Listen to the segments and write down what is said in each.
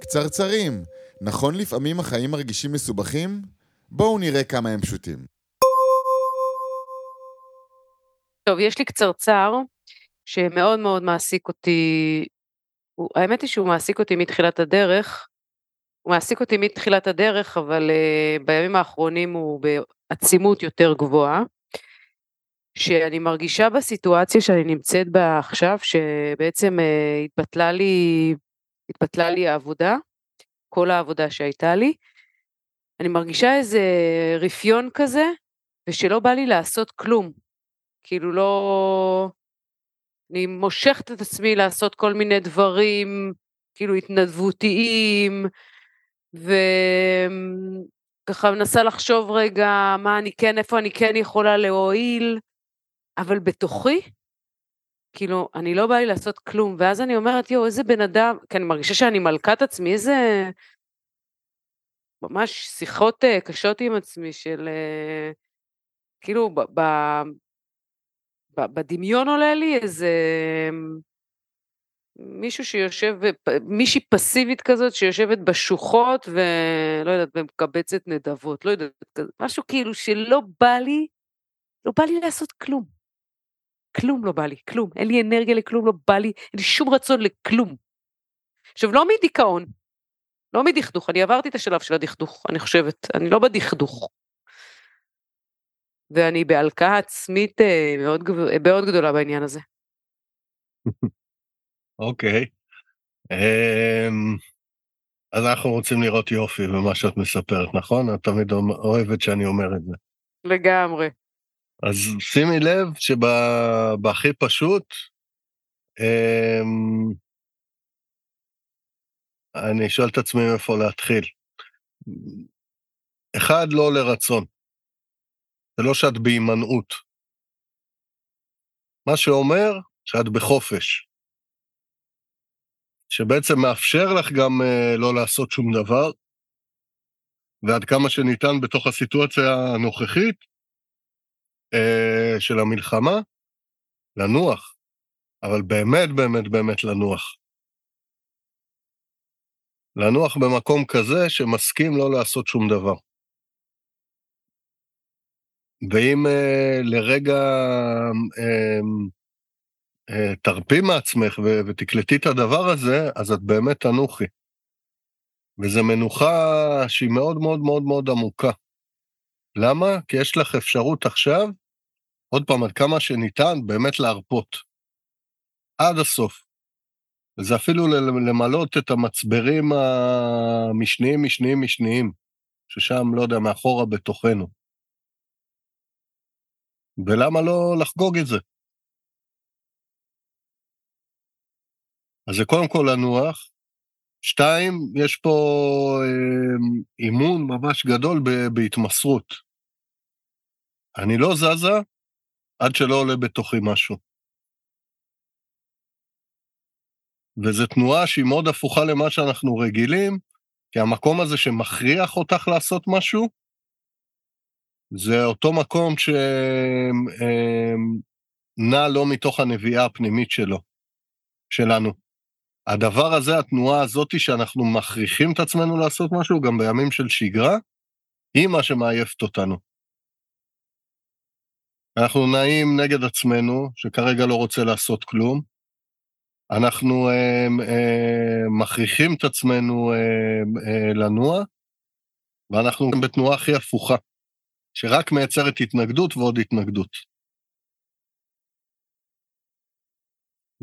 קצרצרים, נכון לפעמים החיים מרגישים מסובכים? בואו נראה כמה הם פשוטים. טוב, יש לי קצרצר שמאוד מאוד מעסיק אותי, הוא, האמת היא שהוא מעסיק אותי מתחילת הדרך, הוא מעסיק אותי מתחילת הדרך, אבל uh, בימים האחרונים הוא בעצימות יותר גבוהה, שאני מרגישה בסיטואציה שאני נמצאת בה עכשיו, שבעצם uh, התבטלה לי, התבטלה לי העבודה, כל העבודה שהייתה לי, אני מרגישה איזה רפיון כזה, ושלא בא לי לעשות כלום. כאילו לא... אני מושכת את עצמי לעשות כל מיני דברים, כאילו התנדבותיים, וככה מנסה לחשוב רגע מה אני כן, איפה אני כן יכולה להועיל, אבל בתוכי, כאילו, אני לא באה לי לעשות כלום, ואז אני אומרת, יואו, איזה בן אדם, כי אני מרגישה שאני מלכת עצמי, איזה... ממש שיחות uh, קשות עם עצמי של... Uh, כאילו, ב, ב, ב, בדמיון עולה לי איזה... מישהו שיושב, מישהי פסיבית כזאת שיושבת בשוחות ולא יודעת, ומקבצת נדבות, לא יודעת, משהו כאילו שלא בא לי, לא בא לי לעשות כלום. כלום לא בא לי, כלום. אין לי אנרגיה לכלום, לא בא לי, אין לי שום רצון לכלום. עכשיו, לא מדיכאון, לא מדכדוך, אני עברתי את השלב של הדכדוך, אני חושבת, אני לא בדכדוך. ואני בהלקאה עצמית אה, מאוד, מאוד גדולה בעניין הזה. אוקיי. אמ, אז אנחנו רוצים לראות יופי במה שאת מספרת, נכון? את תמיד אוהבת שאני אומר את זה. לגמרי. אז שימי לב שבהכי פשוט, אמ, אני שואל את עצמי מאיפה להתחיל. אחד, לא לרצון. זה לא שאת בהימנעות. מה שאומר שאת בחופש. שבעצם מאפשר לך גם uh, לא לעשות שום דבר, ועד כמה שניתן בתוך הסיטואציה הנוכחית uh, של המלחמה, לנוח, אבל באמת באמת באמת לנוח. לנוח במקום כזה שמסכים לא לעשות שום דבר. ואם uh, לרגע uh, uh, תרפי מעצמך ו- ותקלטי את הדבר הזה, אז את באמת תנוחי. וזו מנוחה שהיא מאוד מאוד מאוד מאוד עמוקה. למה? כי יש לך אפשרות עכשיו, עוד פעם, עד כמה שניתן, באמת להרפות. עד הסוף. וזה אפילו למלות את המצברים המשניים, משניים, משניים, ששם, לא יודע, מאחורה בתוכנו. ולמה לא לחגוג את זה? אז זה קודם כל לנוח. שתיים, יש פה אה, אימון ממש גדול בהתמסרות. אני לא זזה עד שלא עולה בתוכי משהו. וזו תנועה שהיא מאוד הפוכה למה שאנחנו רגילים, כי המקום הזה שמכריח אותך לעשות משהו, זה אותו מקום שנע לא מתוך הנביאה הפנימית שלו, שלנו. הדבר הזה, התנועה הזאת שאנחנו מכריחים את עצמנו לעשות משהו, גם בימים של שגרה, היא מה שמעייפת אותנו. אנחנו נעים נגד עצמנו, שכרגע לא רוצה לעשות כלום, אנחנו אה, אה, מכריחים את עצמנו אה, אה, לנוע, ואנחנו בתנועה הכי הפוכה, שרק מייצרת התנגדות ועוד התנגדות.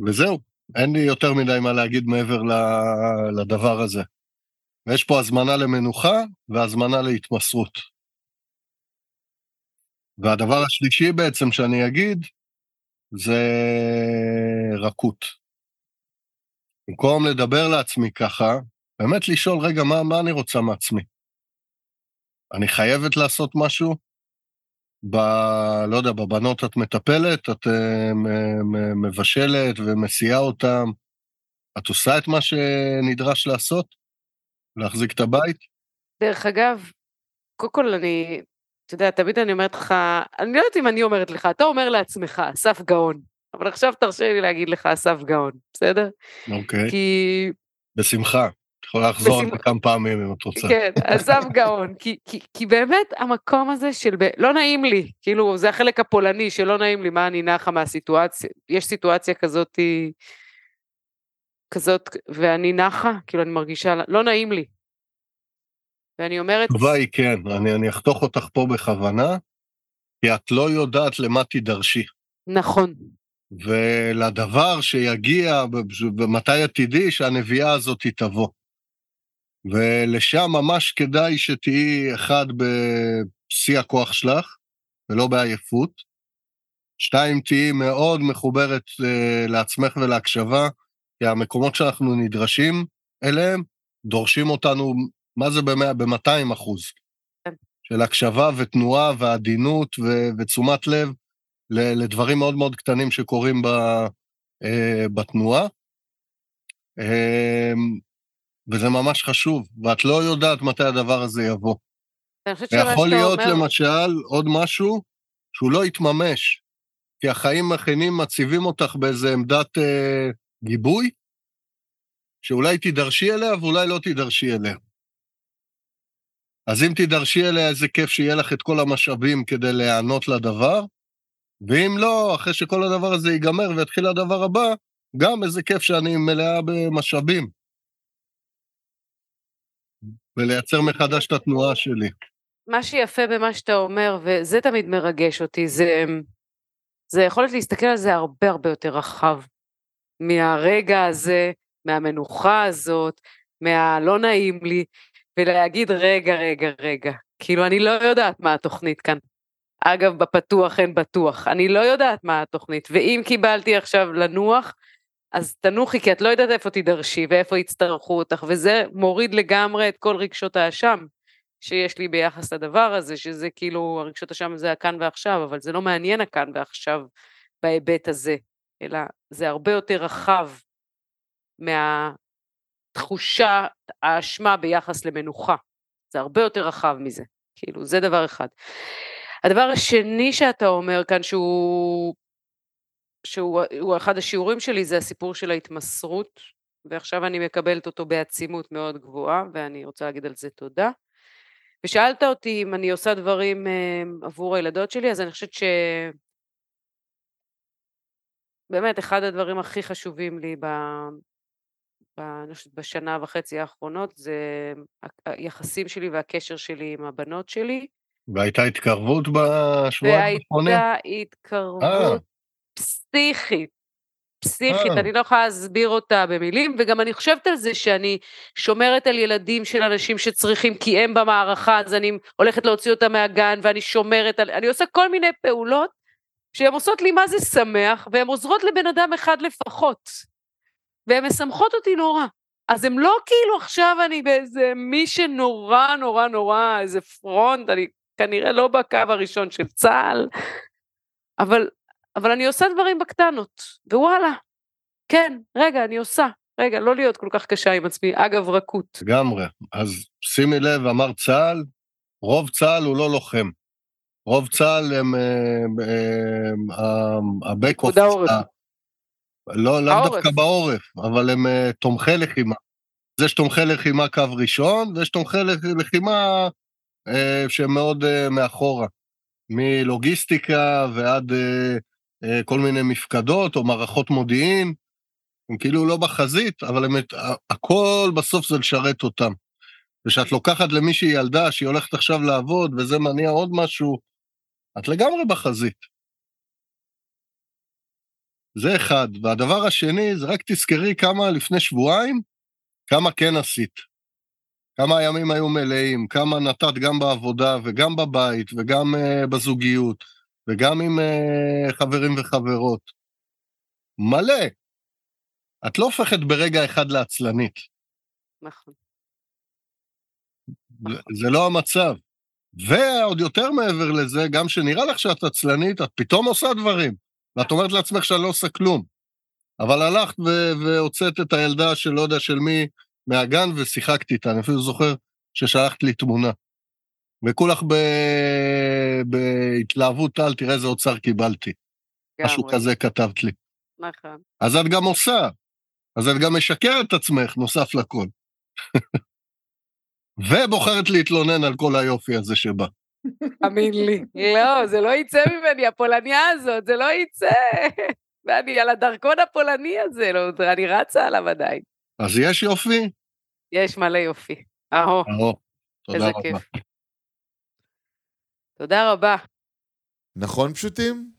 וזהו, אין לי יותר מדי מה להגיד מעבר לדבר הזה. ויש פה הזמנה למנוחה והזמנה להתמסרות. והדבר השלישי בעצם שאני אגיד, זה רכות. במקום לדבר לעצמי ככה, באמת לשאול, רגע, מה, מה אני רוצה מעצמי? אני חייבת לעשות משהו? ב... לא יודע, בבנות את מטפלת, את uh, מבשלת ומסיעה אותם. את עושה את מה שנדרש לעשות? להחזיק את הבית? דרך אגב, קודם כל אני, אתה יודע, תמיד אני אומרת לך, אני לא יודעת אם אני אומרת לך, אתה אומר לעצמך, אסף גאון. אבל עכשיו תרשה לי להגיד לך אסף גאון, בסדר? אוקיי. כי... בשמחה. יכולה לחזור זה כמה פעמים אם את רוצה. כן, עזב גאון, כי, כי, כי באמת המקום הזה של ב... לא נעים לי, כאילו זה החלק הפולני שלא נעים לי, מה אני נחה מהסיטואציה, יש סיטואציה כזאת, כזאת, ואני נחה, כאילו אני מרגישה, לא נעים לי. ואני אומרת, התשובה היא כן, אני, אני אחתוך אותך פה בכוונה, כי את לא יודעת למה תידרשי. נכון, ולדבר שיגיע, ומתי את תדעי שהנביאה הזאת תבוא. ולשם ממש כדאי שתהיי אחד בשיא הכוח שלך, ולא בעייפות. שתיים, תהיי מאוד מחוברת uh, לעצמך ולהקשבה, כי המקומות שאנחנו נדרשים אליהם, דורשים אותנו, מה זה ב-200 אחוז? כן. של הקשבה ותנועה ועדינות ותשומת לב לדברים מאוד מאוד קטנים שקורים ב, אה, בתנועה. אה, וזה ממש חשוב, ואת לא יודעת מתי הדבר הזה יבוא. אני חושבת שמה ויכול שאתה להיות אומר, למשל עוד משהו שהוא לא יתממש, כי החיים מכינים, מציבים אותך באיזה עמדת אה, גיבוי, שאולי תידרשי אליה ואולי לא תידרשי אליה. אז אם תידרשי אליה, איזה כיף שיהיה לך את כל המשאבים כדי להיענות לדבר, ואם לא, אחרי שכל הדבר הזה ייגמר ויתחיל הדבר הבא, גם איזה כיף שאני מלאה במשאבים. ולייצר מחדש את התנועה שלי. מה שיפה במה שאתה אומר, וזה תמיד מרגש אותי, זה, זה יכולת להסתכל על זה הרבה הרבה יותר רחב. מהרגע הזה, מהמנוחה הזאת, מהלא נעים לי, ולהגיד, רגע, רגע, רגע, כאילו, אני לא יודעת מה התוכנית כאן. אגב, בפתוח אין בטוח, אני לא יודעת מה התוכנית, ואם קיבלתי עכשיו לנוח, אז תנוחי, כי את לא יודעת איפה תידרשי ואיפה יצטרכו אותך, וזה מוריד לגמרי את כל רגשות האשם שיש לי ביחס לדבר הזה, שזה כאילו, הרגשות האשם זה הכאן ועכשיו, אבל זה לא מעניין הכאן ועכשיו בהיבט הזה, אלא זה הרבה יותר רחב מהתחושה, האשמה ביחס למנוחה. זה הרבה יותר רחב מזה, כאילו, זה דבר אחד. הדבר השני שאתה אומר כאן, שהוא שהוא אחד השיעורים שלי, זה הסיפור של ההתמסרות, ועכשיו אני מקבלת אותו בעצימות מאוד גבוהה, ואני רוצה להגיד על זה תודה. ושאלת אותי אם אני עושה דברים אה, עבור הילדות שלי, אז אני חושבת ש... באמת, אחד הדברים הכי חשובים לי. בשנה וחצי האחרונות זה היחסים שלי והקשר שלי עם הבנות שלי. והייתה התקרבות בשבועיים האחרונים? והייתה התקרבות פסיכית, פסיכית, אה. אני לא יכולה להסביר אותה במילים, וגם אני חושבת על זה שאני שומרת על ילדים של אנשים שצריכים, כי הם במערכה, אז אני הולכת להוציא אותם מהגן, ואני שומרת על... אני עושה כל מיני פעולות שהן עושות לי מה זה שמח, והן עוזרות לבן אדם אחד לפחות. והן משמחות אותי נורא. אז הם לא כאילו עכשיו אני באיזה מי שנורא נורא נורא, איזה פרונט, אני כנראה לא בקו הראשון של צה"ל, אבל אבל אני עושה דברים בקטנות, ווואלה, כן, רגע, אני עושה. רגע, לא להיות כל כך קשה עם עצמי, אגב, רכות. לגמרי. אז שימי לב, אמר צה"ל, רוב צה"ל הוא לא לוחם. רוב צה"ל הם ה-back פיקוד העורף. לא, לאו העורף. דווקא בעורף, אבל הם אה, תומכי לחימה. אז יש תומכי לחימה קו ראשון, ויש תומכי לח- לחימה אה, שהם מאוד אה, מאחורה. מלוגיסטיקה ועד אה, אה, כל מיני מפקדות או מערכות מודיעין. הם כאילו לא בחזית, אבל הם, הכל בסוף זה לשרת אותם. וכשאת לוקחת למישהי ילדה שהיא הולכת עכשיו לעבוד וזה מניע עוד משהו, את לגמרי בחזית. זה אחד. והדבר השני, זה רק תזכרי כמה לפני שבועיים, כמה כן עשית. כמה הימים היו מלאים, כמה נתת גם בעבודה וגם בבית וגם uh, בזוגיות וגם עם uh, חברים וחברות. מלא. את לא הופכת ברגע אחד לעצלנית. נכון. זה לא המצב. ועוד יותר מעבר לזה, גם שנראה לך שאת עצלנית, את פתאום עושה דברים. ואת אומרת לעצמך שאני לא עושה כלום. אבל הלכת והוצאת את הילדה של לא יודע של מי מהגן ושיחקת איתה. אני אפילו זוכר ששלחת לי תמונה. וכולך ב- בהתלהבות טל, תראה איזה אוצר קיבלתי. משהו. כזה כתבת לי. נכון. אז את גם עושה. אז את גם משקרת את עצמך, נוסף לכל. ובוחרת להתלונן על כל היופי הזה שבא. תאמין לי. לא, זה לא יצא ממני, הפולניה הזאת, זה לא יצא. ואני על הדרכון הפולני הזה, לא, אני רצה עליו עדיין. אז יש יופי? יש מלא יופי. אהו. אהו. תודה רבה. כיף. תודה רבה. נכון פשוטים?